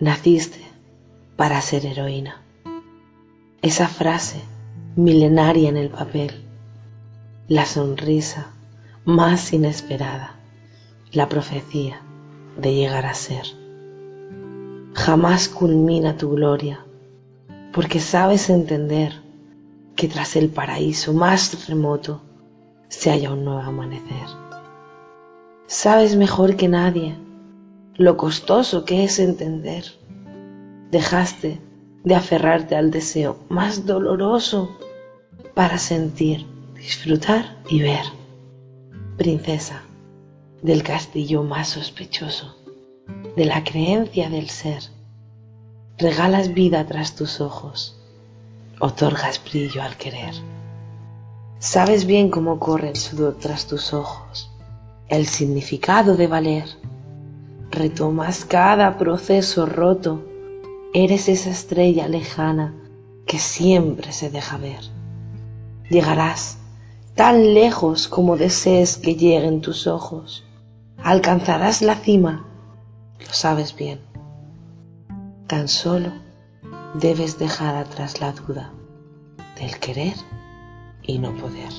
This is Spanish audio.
Naciste para ser heroína. Esa frase milenaria en el papel, la sonrisa más inesperada, la profecía de llegar a ser. Jamás culmina tu gloria, porque sabes entender que tras el paraíso más remoto se halla un nuevo amanecer. Sabes mejor que nadie lo costoso que es entender. Dejaste de aferrarte al deseo más doloroso para sentir, disfrutar y ver. Princesa del castillo más sospechoso, de la creencia del ser, regalas vida tras tus ojos, otorgas brillo al querer. Sabes bien cómo corre el sudor tras tus ojos, el significado de valer. Retomas cada proceso roto, eres esa estrella lejana que siempre se deja ver. Llegarás tan lejos como desees que lleguen tus ojos. Alcanzarás la cima, lo sabes bien. Tan solo debes dejar atrás la duda del querer y no poder.